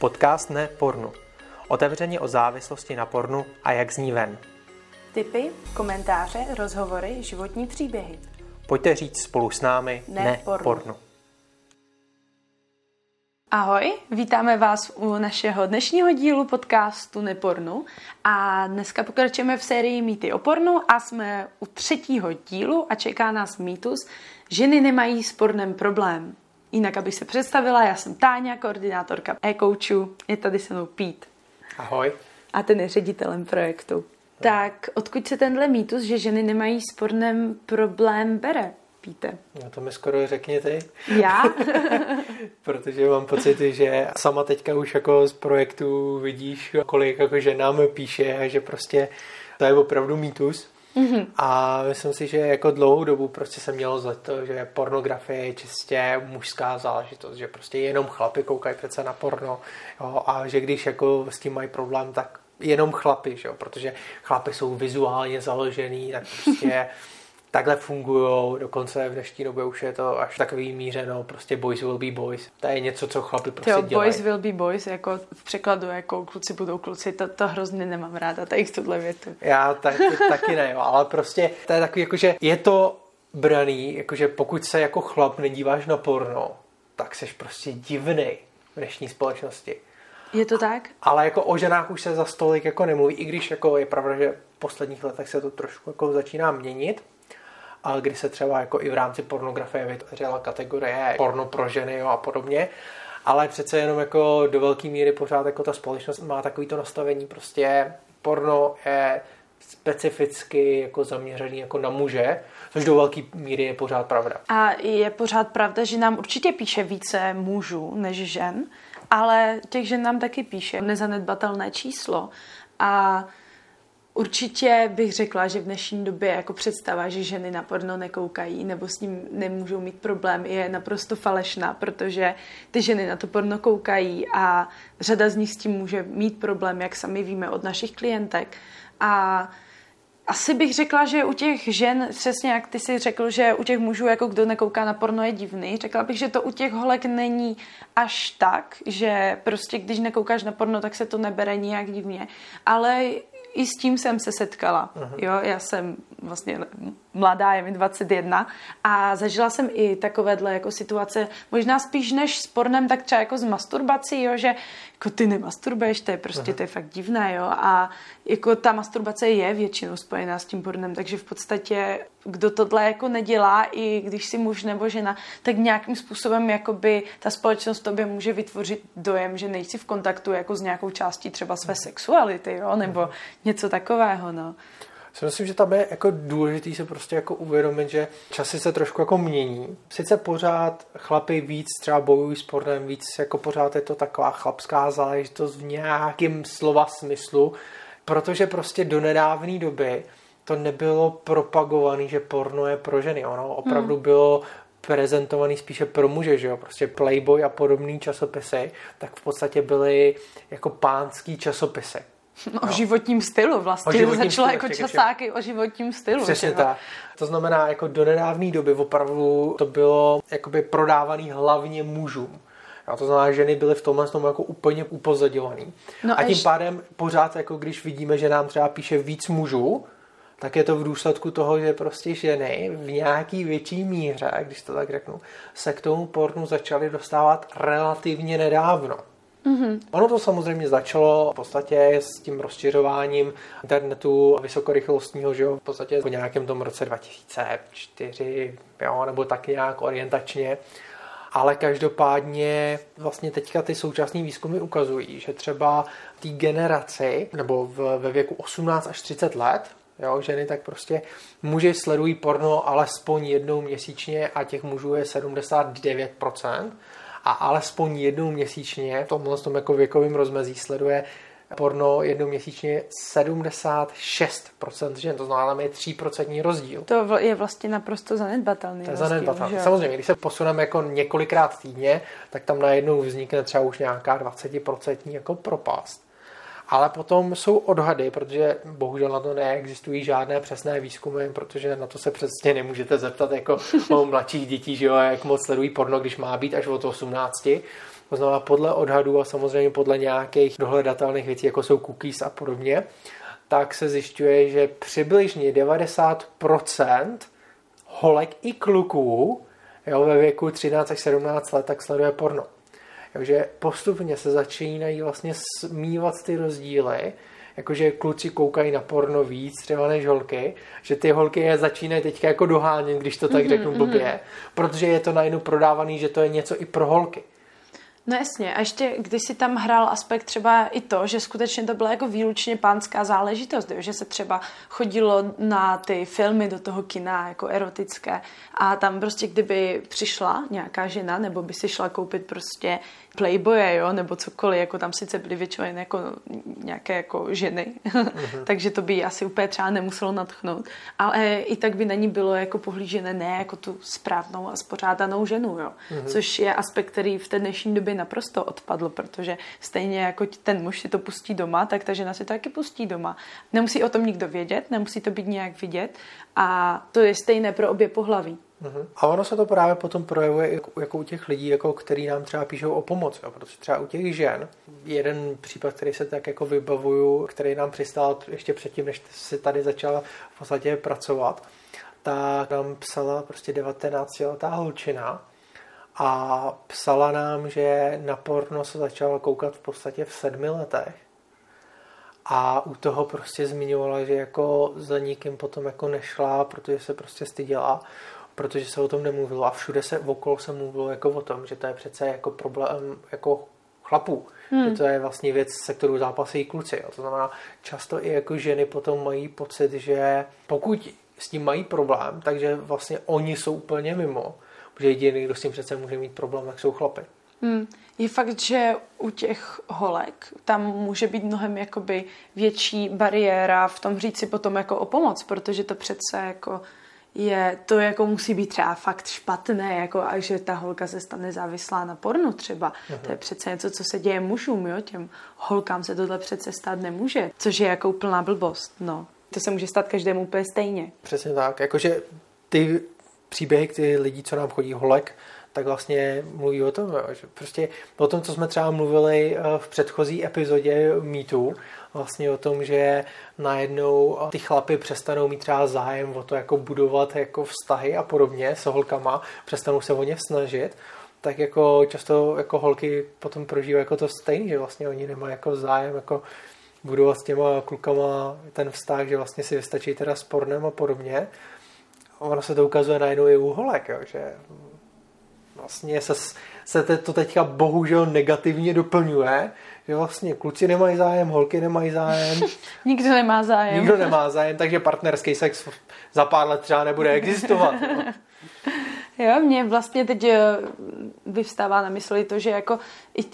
Podcast ne pornu. Otevřeně o závislosti na pornu a jak z ní ven. Tipy, komentáře, rozhovory, životní příběhy. Pojďte říct spolu s námi Ne ne, pornu. pornu. Ahoj, vítáme vás u našeho dnešního dílu podcastu Nepornu a dneska pokračujeme v sérii Mýty o pornu a jsme u třetího dílu a čeká nás mýtus Ženy nemají s pornem problém. Jinak, abych se představila, já jsem Táňa, koordinátorka e-coachu, je tady se mnou Pít Ahoj. a ten je ředitelem projektu. Tak odkud se tenhle mýtus, že ženy nemají s pornem problém bere, Píte? No to mi skoro řekni ty, Já? protože mám pocit, že sama teďka už jako z projektu vidíš, kolik jako ženám píše a že prostě to je opravdu mýtus. Mm-hmm. A myslím si, že jako dlouhou dobu prostě se mělo za to, že pornografie je čistě mužská záležitost, že prostě jenom chlapy koukají přece na porno jo, a že když jako s tím mají problém, tak jenom chlapy, že jo, protože chlapy jsou vizuálně založený, tak prostě takhle fungují, dokonce v dnešní době už je to až takový mířeno, prostě boys will be boys. To je něco, co chlapi prostě Jo, dělají. boys will be boys, jako v překladu, jako kluci budou kluci, to, to hrozně nemám ráda, tady v tuhle větu. Já taky, taky ne, jo, ale prostě to je takový, jakože je to braný, jakože pokud se jako chlap nedíváš na porno, tak seš prostě divný v dnešní společnosti. Je to tak? Ale jako o ženách už se za stolik jako nemluví, i když jako je pravda, že v posledních letech se to trošku jako začíná měnit, a kdy se třeba jako i v rámci pornografie vytvořila kategorie porno pro ženy jo, a podobně, ale přece jenom jako do velké míry pořád jako ta společnost má takovýto nastavení, prostě porno je specificky jako zaměřený jako na muže, což do velké míry je pořád pravda. A je pořád pravda, že nám určitě píše více mužů než žen, ale těch žen nám taky píše nezanedbatelné číslo. A určitě bych řekla, že v dnešní době jako představa, že ženy na porno nekoukají nebo s ním nemůžou mít problém, je naprosto falešná, protože ty ženy na to porno koukají a řada z nich s tím může mít problém, jak sami víme od našich klientek. A asi bych řekla, že u těch žen, přesně jak ty si řekl, že u těch mužů, jako kdo nekouká na porno, je divný. Řekla bych, že to u těch holek není až tak, že prostě když nekoukáš na porno, tak se to nebere nijak divně. Ale i s tím jsem se setkala. Jo, já jsem vlastně mladá, je mi 21 a zažila jsem i takovéhle jako situace, možná spíš než s pornem, tak třeba jako s masturbací, jo, že jako ty nemasturbuješ, to je prostě, to je fakt divné, jo, a jako ta masturbace je většinou spojená s tím pornem, takže v podstatě kdo tohle jako nedělá, i když si muž nebo žena, tak nějakým způsobem jakoby ta společnost tobě může vytvořit dojem, že nejsi v kontaktu jako s nějakou částí třeba své sexuality, jo, nebo něco takového, no. Si myslím, že tam je jako důležitý se prostě jako uvědomit, že časy se trošku jako mění. Sice pořád chlapy víc třeba bojují s pornem, víc jako pořád je to taková chlapská záležitost v nějakém slova smyslu, protože prostě do nedávné doby to nebylo propagované, že porno je pro ženy. Ono opravdu hmm. bylo prezentovaný spíše pro muže, že jo, prostě Playboy a podobné časopisy, tak v podstatě byly jako pánský časopisy. No, o životním stylu vlastně. O životním Začala stylu, jako časáky o životním stylu. Přesně tak. To znamená, jako do nedávné doby opravdu to bylo jakoby prodávaný hlavně mužům. A to znamená, že ženy byly v tomhle tom jako úplně upozadilovaný. No a a tím ještě- pádem pořád, jako když vidíme, že nám třeba píše víc mužů, tak je to v důsledku toho, že prostě ženy v nějaký větší míře, když to tak řeknu, se k tomu pornu začaly dostávat relativně nedávno. Mm-hmm. Ono to samozřejmě začalo v podstatě s tím rozšiřováním internetu vysokorychlostního, že jo, v podstatě po nějakém tom roce 2004, jo, nebo tak nějak orientačně. Ale každopádně vlastně teďka ty současné výzkumy ukazují, že třeba té generaci, nebo v, ve věku 18 až 30 let, jo, ženy, tak prostě muži sledují porno alespoň jednou měsíčně a těch mužů je 79%. A alespoň jednou měsíčně v tomhle tom jako věkovým rozmezí sleduje porno jednou měsíčně 76% žen, to znamená, tam je 3% rozdíl. To je vlastně naprosto zanedbatelný. To je rozdíl, zanedbatelné. že jo? Samozřejmě, když se posuneme jako několikrát týdně, tak tam najednou vznikne třeba už nějaká 20% jako propast. Ale potom jsou odhady, protože bohužel na to neexistují žádné přesné výzkumy, protože na to se přesně nemůžete zeptat jako o mladších dětí, že jo, jak moc sledují porno, když má být až od 18. To znamená podle odhadů a samozřejmě podle nějakých dohledatelných věcí, jako jsou cookies a podobně, tak se zjišťuje, že přibližně 90% holek i kluků jo, ve věku 13 až 17 let tak sleduje porno. Takže postupně se začínají vlastně smívat ty rozdíly, jakože kluci koukají na porno víc třeba než holky, že ty holky je začínají teďka jako dohánět, když to tak mm-hmm, řeknu blbě, mm-hmm. protože je to najednou prodávaný, že to je něco i pro holky. No jasně, a ještě když si tam hrál aspekt třeba i to, že skutečně to byla jako výlučně pánská záležitost, že se třeba chodilo na ty filmy do toho kina jako erotické. A tam prostě kdyby přišla nějaká žena nebo by si šla koupit prostě playboye, jo, nebo cokoliv, jako tam sice byly většinou jen jako nějaké jako ženy, uh-huh. takže to by asi úplně třeba nemuselo natchnout, ale i tak by na ní bylo jako pohlížené ne jako tu správnou a spořádanou ženu, jo, uh-huh. což je aspekt, který v té dnešní době naprosto odpadl, protože stejně jako ten muž si to pustí doma, tak ta žena si to taky pustí doma. Nemusí o tom nikdo vědět, nemusí to být nějak vidět a to je stejné pro obě pohlaví. Uh-huh. A ono se to právě potom projevuje jako, jako u těch lidí, jako který nám třeba píšou o pomoc. Jo? Protože třeba u těch žen, jeden případ, který se tak jako vybavuju, který nám přistál ještě předtím, než se tady začala v podstatě pracovat, tak nám psala prostě 19-letá holčina a psala nám, že na porno se začala koukat v podstatě v sedmi letech. A u toho prostě zmiňovala, že jako za nikým potom jako nešla, protože se prostě styděla protože se o tom nemluvilo a všude se okolo se mluvilo jako o tom, že to je přece jako problém jako chlapů, hmm. že to je vlastně věc, se kterou zápasí kluci. Jo. To znamená, často i jako ženy potom mají pocit, že pokud s tím mají problém, takže vlastně oni jsou úplně mimo, protože jediný, kdo s tím přece může mít problém, tak jsou chlapy. Hmm. Je fakt, že u těch holek tam může být mnohem jakoby větší bariéra v tom říct si potom jako o pomoc, protože to přece jako je, to jako musí být třeba fakt špatné, jako a že ta holka se stane závislá na pornu třeba. Uh-huh. To je přece něco, co se děje mužům, jo, těm holkám se tohle přece stát nemůže, což je jako úplná blbost, no. To se může stát každému úplně stejně. Přesně tak, jakože ty příběhy, ty lidí, co nám chodí holek, tak vlastně mluví o tom, že prostě o tom, co jsme třeba mluvili eh, v předchozí epizodě Meetu, vlastně o tom, že najednou ty chlapy přestanou mít třeba zájem o to, jako budovat jako vztahy a podobně s holkama, přestanou se o ně snažit, tak jako často jako holky potom prožívají jako to stejné, že vlastně oni nemají jako zájem jako budovat s těma klukama ten vztah, že vlastně si vystačí teda s pornem a podobně. Ono se to ukazuje najednou i u holek, jo, že vlastně se, se to teďka bohužel negativně doplňuje, že vlastně kluci nemají zájem, holky nemají zájem. Nikdo nemá zájem. Nikdo nemá zájem, takže partnerský sex za pár let třeba nebude existovat. Jo, mě vlastně teď eh, vyvstává na mysli to, že jako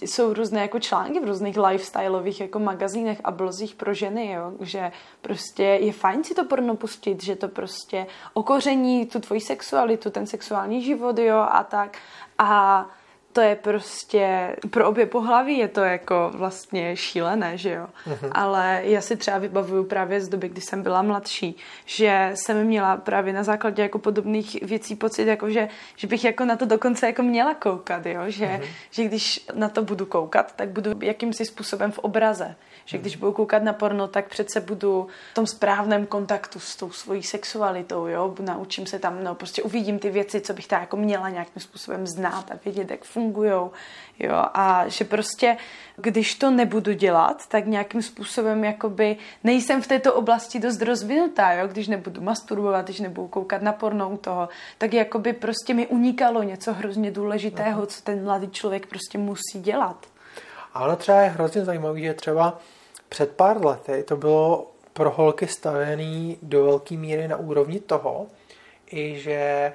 jsou různé jako články v různých lifestyleových jako magazínech a blozích pro ženy, jo, že prostě je fajn si to porno pustit, že to prostě okoření tu tvoji sexualitu, ten sexuální život, jo, a tak. A to je prostě, pro obě pohlaví je to jako vlastně šílené, že jo. Uh-huh. Ale já si třeba vybavuju právě z doby, kdy jsem byla mladší, že jsem měla právě na základě jako podobných věcí pocit, jako že, že bych jako na to dokonce jako měla koukat, jo. Že, uh-huh. že když na to budu koukat, tak budu jakýmsi způsobem v obraze. Že když budu koukat na porno, tak přece budu v tom správném kontaktu s tou svojí sexualitou, jo. Naučím se tam, no prostě uvidím ty věci, co bych ta jako měla nějakým způsobem znát a vědět, jak fungují. Jo. A že prostě, když to nebudu dělat, tak nějakým způsobem jakoby nejsem v této oblasti dost rozvinutá, jo. Když nebudu masturbovat, když nebudu koukat na porno u toho, tak jakoby prostě mi unikalo něco hrozně důležitého, co ten mladý člověk prostě musí dělat. A ono třeba je hrozně zajímavé, že třeba před pár lety to bylo pro holky stavený do velké míry na úrovni toho, i že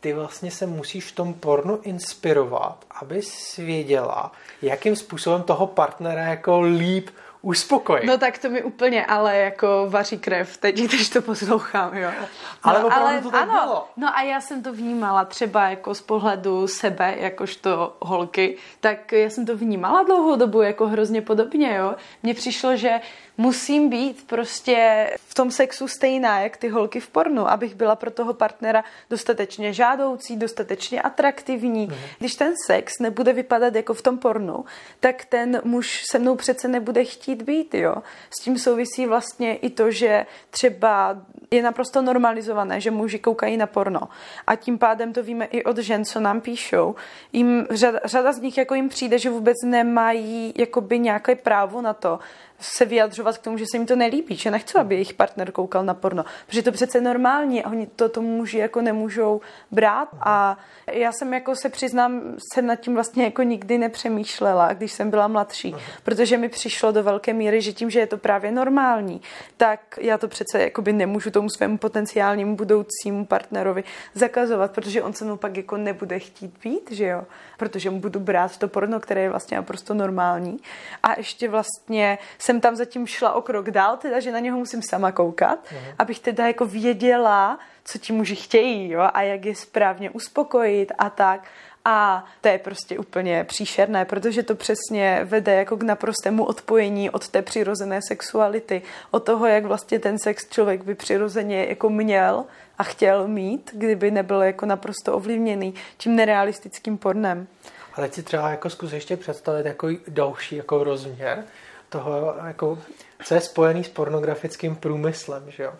ty vlastně se musíš v tom pornu inspirovat, aby věděla, jakým způsobem toho partnera jako líp uspokojit. No tak to mi úplně ale jako vaří krev teď, když to poslouchám, jo. No, ale opravdu to tak ano, bylo. No a já jsem to vnímala třeba jako z pohledu sebe, jakožto holky, tak já jsem to vnímala dlouhou dobu jako hrozně podobně, jo. Mně přišlo, že musím být prostě v tom sexu stejná, jak ty holky v pornu, abych byla pro toho partnera dostatečně žádoucí, dostatečně atraktivní. Mm. Když ten sex nebude vypadat jako v tom pornu, tak ten muž se mnou přece nebude chtít být, jo. S tím souvisí vlastně i to, že třeba je naprosto normalizované, že muži koukají na porno. A tím pádem to víme i od žen, co nám píšou. Jim, řada, řada z nich jako jim přijde, že vůbec nemají jakoby nějaké právo na to, se vyjadřovat k tomu, že se jim to nelíbí, že nechci, aby jejich partner koukal na porno, protože to přece normální a oni to tomu muži jako nemůžou brát. A já jsem jako se přiznám, jsem nad tím vlastně jako nikdy nepřemýšlela, když jsem byla mladší, protože mi přišlo do velké míry, že tím, že je to právě normální, tak já to přece jakoby nemůžu tomu svému potenciálnímu budoucímu partnerovi zakazovat, protože on se mnou pak jako nebude chtít být, že jo, protože mu budu brát to porno, které je vlastně naprosto normální. A ještě vlastně jsem tam zatím šla o krok dál, teda, že na něho musím sama koukat, uh-huh. abych teda jako věděla, co ti muži chtějí, jo, a jak je správně uspokojit a tak. A to je prostě úplně příšerné, protože to přesně vede jako k naprostému odpojení od té přirozené sexuality, od toho, jak vlastně ten sex člověk by přirozeně jako měl a chtěl mít, kdyby nebyl jako naprosto ovlivněný tím nerealistickým pornem. Ale ti třeba jako zkus ještě představit jako další jako rozměr, toho, jako, co je spojený s pornografickým průmyslem, že jo?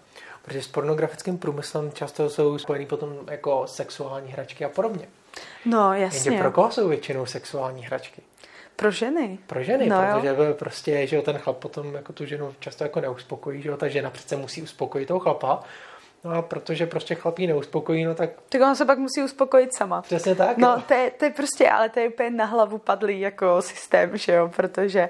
Protože s pornografickým průmyslem často jsou spojený potom jako sexuální hračky a podobně. No, jasně. Jenže pro koho jsou většinou sexuální hračky? Pro ženy. Pro ženy, no, protože jo. prostě, že jo, ten chlap potom jako tu ženu často jako neuspokojí, že jo, ta žena přece musí uspokojit toho chlapa, No a protože prostě chlapí neuspokojí, no tak... Tak on se pak musí uspokojit sama. Přesně tak. No, no. To, je, to je prostě, ale to je úplně na hlavu padlý jako systém, že jo, protože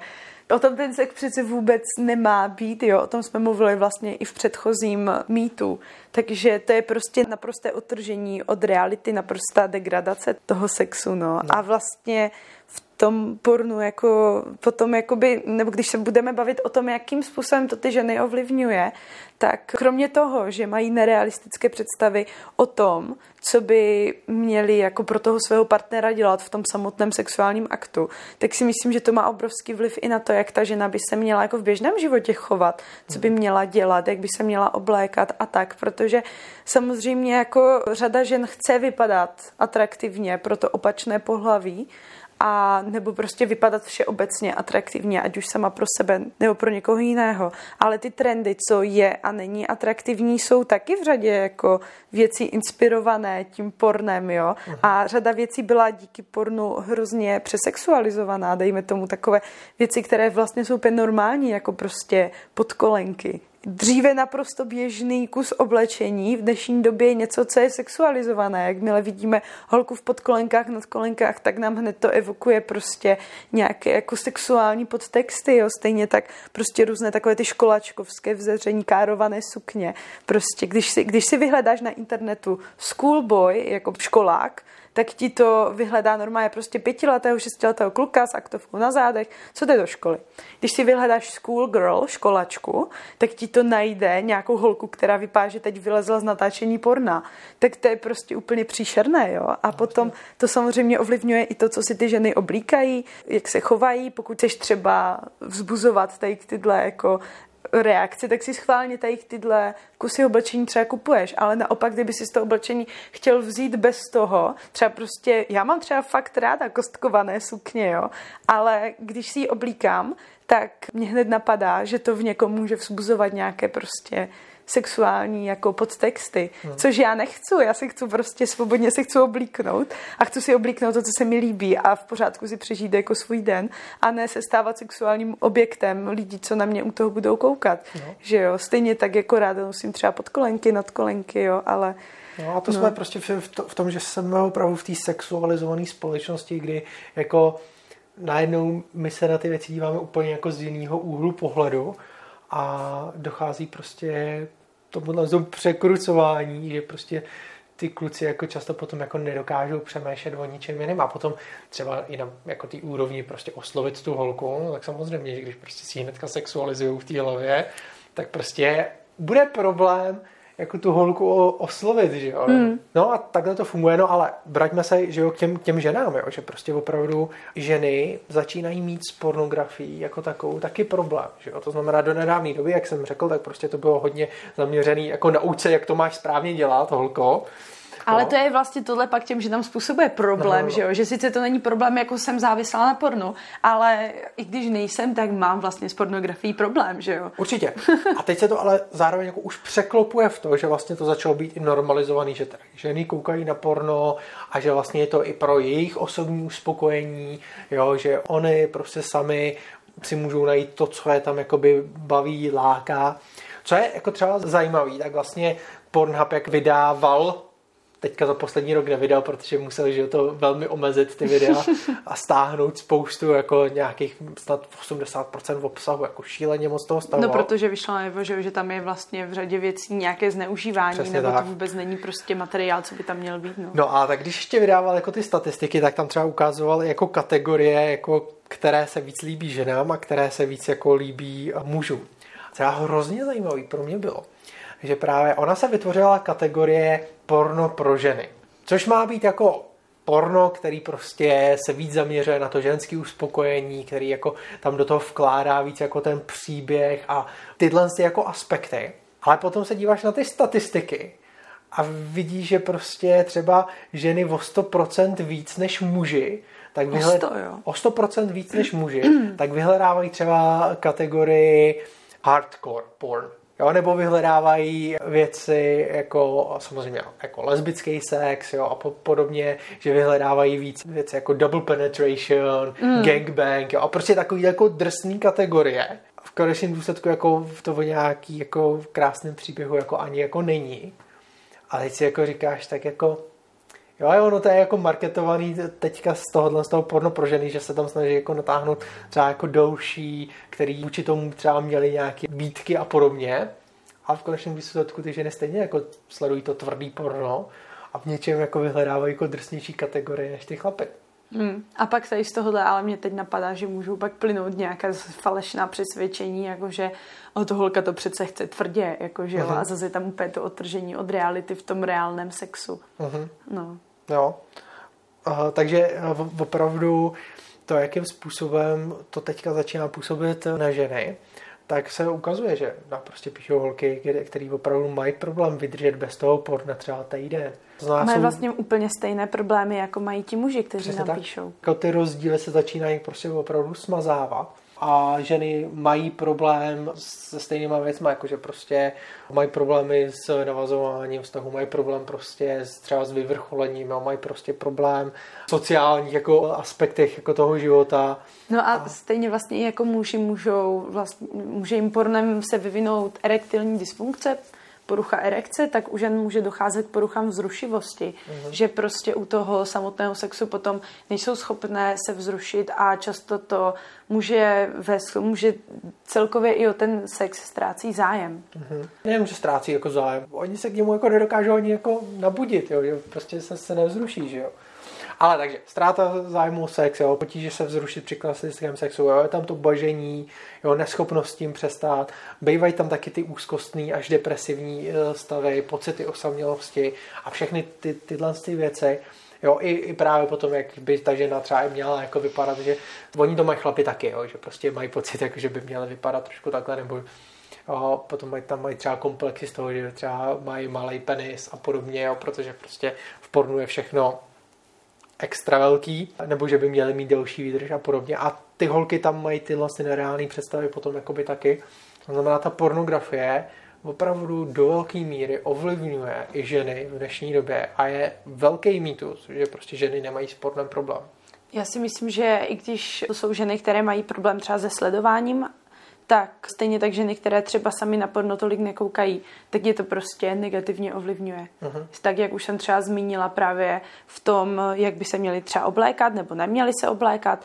O tom ten sex přece vůbec nemá být, jo. O tom jsme mluvili vlastně i v předchozím mýtu. Takže to je prostě naprosté otržení od reality, naprostá degradace toho sexu, no. no. A vlastně v tom pornu jako potom jakoby, nebo když se budeme bavit o tom, jakým způsobem to ty ženy ovlivňuje, tak kromě toho, že mají nerealistické představy o tom, co by měli jako pro toho svého partnera dělat v tom samotném sexuálním aktu, tak si myslím, že to má obrovský vliv i na to, jak ta žena by se měla jako v běžném životě chovat, co by měla dělat, jak by se měla oblékat a tak, protože samozřejmě jako řada žen chce vypadat atraktivně pro to opačné pohlaví, a nebo prostě vypadat všeobecně atraktivně, ať už sama pro sebe nebo pro někoho jiného. Ale ty trendy, co je a není atraktivní, jsou taky v řadě jako věcí inspirované tím pornem, jo. A řada věcí byla díky pornu hrozně přesexualizovaná, dejme tomu takové věci, které vlastně jsou úplně normální, jako prostě podkolenky, dříve naprosto běžný kus oblečení, v dnešní době je něco, co je sexualizované. Jakmile vidíme holku v podkolenkách, nad kolenkách, tak nám hned to evokuje prostě nějaké jako sexuální podtexty, jo. Stejně tak prostě různé takové ty školačkovské vzeření, kárované sukně. Prostě když si, když si vyhledáš na internetu schoolboy jako školák, tak ti to vyhledá normálně prostě pětiletého, šestiletého kluka s aktovkou na zádech, co jde do školy. Když si vyhledáš schoolgirl, školačku, tak ti to najde nějakou holku, která vypadá, že teď vylezla z natáčení porna. Tak to je prostě úplně příšerné, jo. A potom to samozřejmě ovlivňuje i to, co si ty ženy oblíkají, jak se chovají, pokud chceš třeba vzbuzovat tady tyhle jako reakci, tak si schválně tady tyhle kusy oblečení třeba kupuješ, ale naopak, kdyby si toho oblečení chtěl vzít bez toho, třeba prostě, já mám třeba fakt ráda kostkované sukně, jo, ale když si ji oblíkám, tak mě hned napadá, že to v někom může vzbuzovat nějaké prostě sexuální jako podtexty, hmm. což já nechci, já si chci prostě svobodně se chci oblíknout a chci si oblíknout to, co se mi líbí a v pořádku si přežít jako svůj den a ne se stávat sexuálním objektem lidí, co na mě u toho budou koukat, no. že jo, stejně tak jako ráda nosím třeba podkolenky, nadkolenky, jo, ale No a to no. jsme prostě v, to, v tom, že jsme opravdu v té sexualizované společnosti, kdy jako najednou my se na ty věci díváme úplně jako z jiného úhlu pohledu a dochází prostě tomu, tomu překrucování, že prostě ty kluci jako často potom jako nedokážou přemýšlet o ničem jiném a potom třeba i na jako ty úrovni prostě oslovit tu holku, no tak samozřejmě, že když prostě si hnedka sexualizují v té hlavě, tak prostě bude problém jako tu holku oslovit, že jo. Mm. No a takhle to funguje, no ale vraťme se, že jo, k těm, těm ženám, jo, že prostě opravdu ženy začínají mít s pornografií jako takovou taky problém, že jo. To znamená do nedávné doby, jak jsem řekl, tak prostě to bylo hodně zaměřený jako nauce, jak to máš správně dělat, holko. Ale to je vlastně tohle pak těm, že tam způsobuje problém, no, no, no. že jo? Že sice to není problém, jako jsem závislá na pornu, ale i když nejsem, tak mám vlastně s pornografií problém, že jo? Určitě. A teď se to ale zároveň jako už překlopuje v to, že vlastně to začalo být i normalizovaný, že tak ženy koukají na porno a že vlastně je to i pro jejich osobní uspokojení, jo? že oni prostě sami si můžou najít to, co je tam jakoby baví, láká. Co je jako třeba zajímavý, tak vlastně Pornhub, jak vydával teďka za poslední rok nevydal, protože musel že to velmi omezit ty videa a stáhnout spoustu jako nějakých snad 80% obsahu, jako šíleně moc toho stalo. No protože vyšlo najevo, že, že tam je vlastně v řadě věcí nějaké zneužívání, Přesně nebo tak. to vůbec není prostě materiál, co by tam měl být. No. no a tak když ještě vydával jako ty statistiky, tak tam třeba ukazoval jako kategorie, jako které se víc líbí ženám a které se víc jako líbí mužům. Třeba hrozně zajímavý pro mě bylo, že právě ona se vytvořila kategorie porno pro ženy. Což má být jako porno, který prostě se víc zaměřuje na to ženské uspokojení, který jako tam do toho vkládá víc jako ten příběh a tyhle jako aspekty. Ale potom se díváš na ty statistiky a vidíš, že prostě třeba ženy o 100% víc než muži, tak vyhled... o, 100, jo. o 100% víc než muži, tak vyhledávají třeba kategorii hardcore porn. Jo, nebo vyhledávají věci jako samozřejmě jako lesbický sex jo, a po, podobně, že vyhledávají víc věci jako double penetration, mm. gangbang jo, a prostě takový jako drsný kategorie. V konečném důsledku jako v to nějaký jako krásném příběhu jako ani jako není. A teď si jako říkáš, tak jako Jo, jo, no to je jako marketovaný teďka z tohohle z toho porno pro ženy, že se tam snaží jako natáhnout třeba jako douší, který vůči tomu třeba měli nějaké bítky a podobně. A v konečném výsledku ty ženy stejně jako sledují to tvrdý porno a v něčem jako vyhledávají jako drsnější kategorie než ty chlapy. Hmm. A pak tady z tohohle, ale mě teď napadá, že můžou pak plynout nějaká falešná přesvědčení, jakože o to holka to přece chce tvrdě, jakože uh-huh. a zase tam úplně to otržení od reality v tom reálném sexu. Uh-huh. No. Jo. Uh, takže uh, opravdu to, jakým způsobem to teďka začíná působit na ženy, tak se ukazuje, že no, prostě píšou holky, které opravdu mají problém vydržet bez toho porna třeba týden. Mají jsou... vlastně úplně stejné problémy, jako mají ti muži, kteří Přesně nám tak. píšou. Jako ty rozdíly se začínají prostě opravdu smazávat a ženy mají problém se stejnýma věcmi, jakože prostě mají problémy s navazováním vztahu, mají problém prostě s, třeba s vyvrcholením, mají prostě problém v sociálních jako aspektech jako toho života. No a, a stejně vlastně jako muži můžou, vlastně, může jim pornem se vyvinout erektilní dysfunkce, porucha erekce, tak u žen může docházet k poruchám vzrušivosti, mm-hmm. že prostě u toho samotného sexu potom nejsou schopné se vzrušit a často to může vést, může celkově i o ten sex ztrácí zájem. Mm-hmm. Nejen, že ztrácí jako zájem, oni se k němu jako nedokážou ani jako nabudit, jo, že prostě se, se nevzruší, že jo. Ale takže ztráta zájmu sex, jo, potíže se vzrušit při klasickém sexu, jo, je tam to bažení, jo, neschopnost tím přestát, bývají tam taky ty úzkostný až depresivní e, stavy, pocity osamělosti a všechny ty, tyhle ty věci. Jo, i, i právě potom, jak by ta žena třeba měla jako vypadat, že oni to mají chlapi taky, jo, že prostě mají pocit, jako, že by měly vypadat trošku takhle, nebo jo, potom mají, tam mají třeba komplexy z toho, že třeba mají malý penis a podobně, jo, protože prostě v pornu je všechno extra velký, nebo že by měly mít delší výdrž a podobně. A ty holky tam mají ty vlastně nereální představy potom jakoby taky. To znamená, ta pornografie opravdu do velké míry ovlivňuje i ženy v dnešní době a je velký mýtus, že prostě ženy nemají s pornem problém. Já si myslím, že i když to jsou ženy, které mají problém třeba se sledováním tak stejně tak ženy, které třeba sami na porno tolik nekoukají, tak je to prostě negativně ovlivňuje. Uh-huh. Tak, jak už jsem třeba zmínila právě v tom, jak by se měli třeba oblékat nebo neměli se oblékat.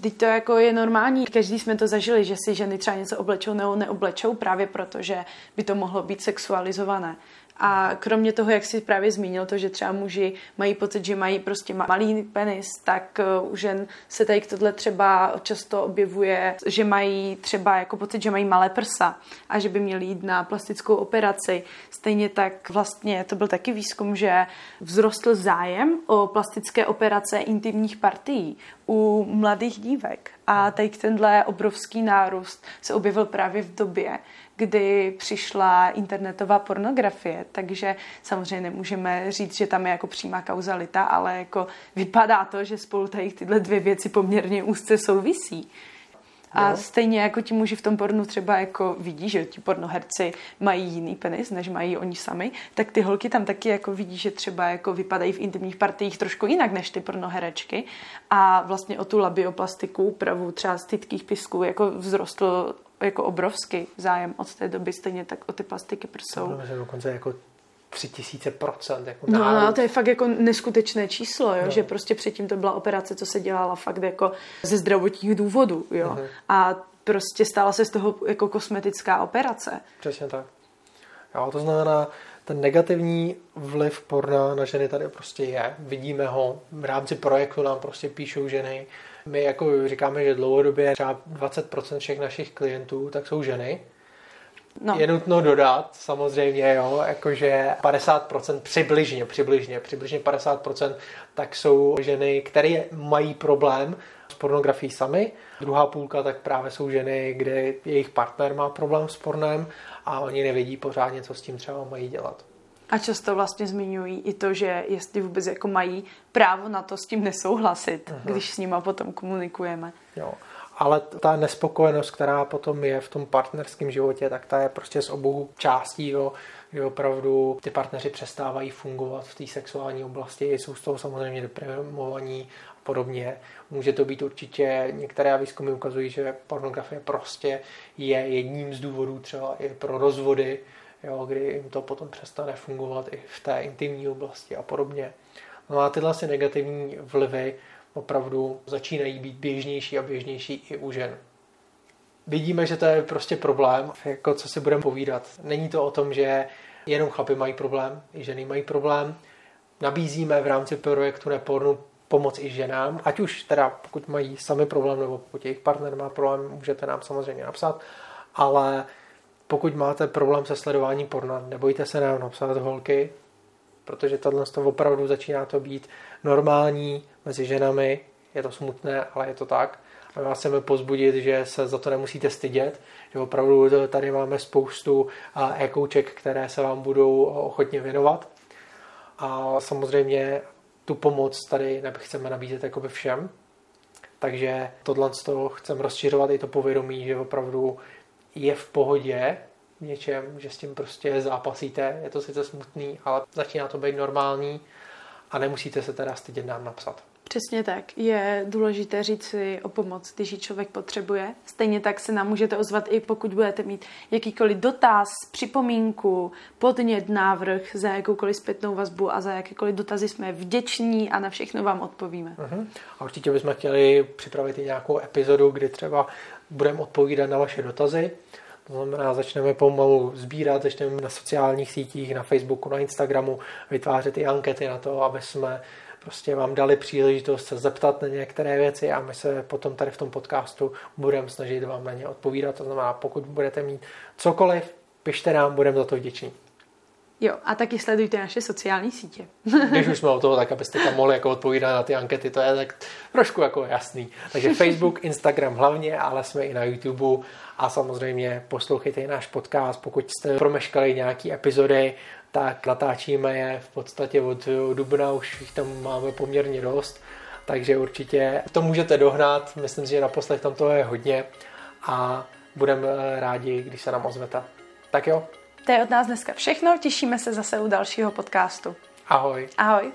Teď to jako je normální, každý jsme to zažili, že si ženy třeba něco oblečou nebo neoblečou právě proto, že by to mohlo být sexualizované. A kromě toho, jak si právě zmínil to, že třeba muži mají pocit, že mají prostě malý penis, tak eh, u žen se tady tohle třeba často objevuje, že mají třeba jako pocit, že mají malé prsa a že by měli jít na plastickou operaci. Stejně tak vlastně to byl taky výzkum, že vzrostl zájem o plastické operace intimních partií u mladých dívek. A tady tenhle obrovský nárůst se objevil právě v době, kdy přišla internetová pornografie, takže samozřejmě nemůžeme říct, že tam je jako přímá kauzalita, ale jako vypadá to, že spolu tady tyhle dvě věci poměrně úzce souvisí. A no. stejně jako ti muži v tom pornu třeba jako vidí, že ti pornoherci mají jiný penis, než mají oni sami, tak ty holky tam taky jako vidí, že třeba jako vypadají v intimních partiích trošku jinak než ty pornoherečky. A vlastně o tu labioplastiku, úpravu třeba z tytkých pisků jako vzrostl jako obrovský zájem od té doby, stejně tak o ty plastiky prsou. To dokonce jako tři tisíce procent. Jako no, no, to je fakt jako neskutečné číslo, jo? No. že prostě předtím to byla operace, co se dělala fakt jako ze zdravotních důvodů. Jo? Uh-huh. A prostě stala se z toho jako kosmetická operace. Přesně tak. Jo, to znamená, ten negativní vliv porna na ženy tady prostě je. Vidíme ho, v rámci projektu nám prostě píšou ženy, my jako říkáme, že dlouhodobě třeba 20% všech našich klientů tak jsou ženy. No. Je nutno dodat, samozřejmě, jo, jakože 50% přibližně, přibližně, přibližně 50% tak jsou ženy, které mají problém s pornografií sami. Druhá půlka tak právě jsou ženy, kde jejich partner má problém s pornem a oni nevědí pořádně, co s tím třeba mají dělat. A často vlastně zmiňují i to, že jestli vůbec jako mají právo na to s tím nesouhlasit, Aha. když s nima potom komunikujeme. Jo. Ale ta nespokojenost, která potom je v tom partnerském životě, tak ta je prostě z obou částí, jo, že opravdu ty partneři přestávají fungovat v té sexuální oblasti, jsou z toho samozřejmě deprimovaní a podobně. Může to být určitě, některé výzkumy ukazují, že pornografie prostě je jedním z důvodů třeba i pro rozvody, jo, kdy jim to potom přestane fungovat i v té intimní oblasti a podobně. No a tyhle asi negativní vlivy opravdu začínají být běžnější a běžnější i u žen. Vidíme, že to je prostě problém, jako co si budeme povídat. Není to o tom, že jenom chlapy mají problém, i ženy mají problém. Nabízíme v rámci projektu Nepornu pomoc i ženám, ať už teda pokud mají sami problém nebo pokud jejich partner má problém, můžete nám samozřejmě napsat, ale pokud máte problém se sledováním porna, nebojte se nám napsat holky, protože tohle to opravdu začíná to být normální mezi ženami, je to smutné, ale je to tak. A my vás chceme pozbudit, že se za to nemusíte stydět, že opravdu tady máme spoustu e-kouček, které se vám budou ochotně věnovat. A samozřejmě tu pomoc tady chceme nabízet jakoby všem. Takže tohle chceme rozšiřovat i to povědomí, že opravdu je v pohodě v něčem, že s tím prostě zápasíte, je to sice smutný, ale začíná to být normální a nemusíte se teda stydět nám napsat. Přesně tak. Je důležité říct si o pomoc, když ji člověk potřebuje. Stejně tak se nám můžete ozvat i pokud budete mít jakýkoliv dotaz, připomínku, podnět, návrh za jakoukoliv zpětnou vazbu a za jakékoliv dotazy jsme vděční a na všechno vám odpovíme. Uh-huh. A určitě bychom chtěli připravit i nějakou epizodu, kdy třeba budeme odpovídat na vaše dotazy. To znamená, začneme pomalu sbírat, začneme na sociálních sítích, na Facebooku, na Instagramu, vytvářet i ankety na to, aby jsme prostě vám dali příležitost se zeptat na některé věci a my se potom tady v tom podcastu budeme snažit vám na ně odpovídat. To znamená, pokud budete mít cokoliv, pište nám, budeme za to vděční. Jo, a taky sledujte naše sociální sítě. Když už jsme o toho, tak abyste tam mohli jako odpovídat na ty ankety, to je tak trošku jako jasný. Takže Facebook, Instagram hlavně, ale jsme i na YouTube. A samozřejmě poslouchejte i náš podcast, pokud jste promeškali nějaký epizody, tak natáčíme je v podstatě od dubna, už jich tam máme poměrně dost, takže určitě to můžete dohnat, myslím si, že naposled tam toho je hodně. A budeme rádi, když se nám ozvete. Tak jo, to je od nás dneska všechno, těšíme se zase u dalšího podcastu. Ahoj. Ahoj.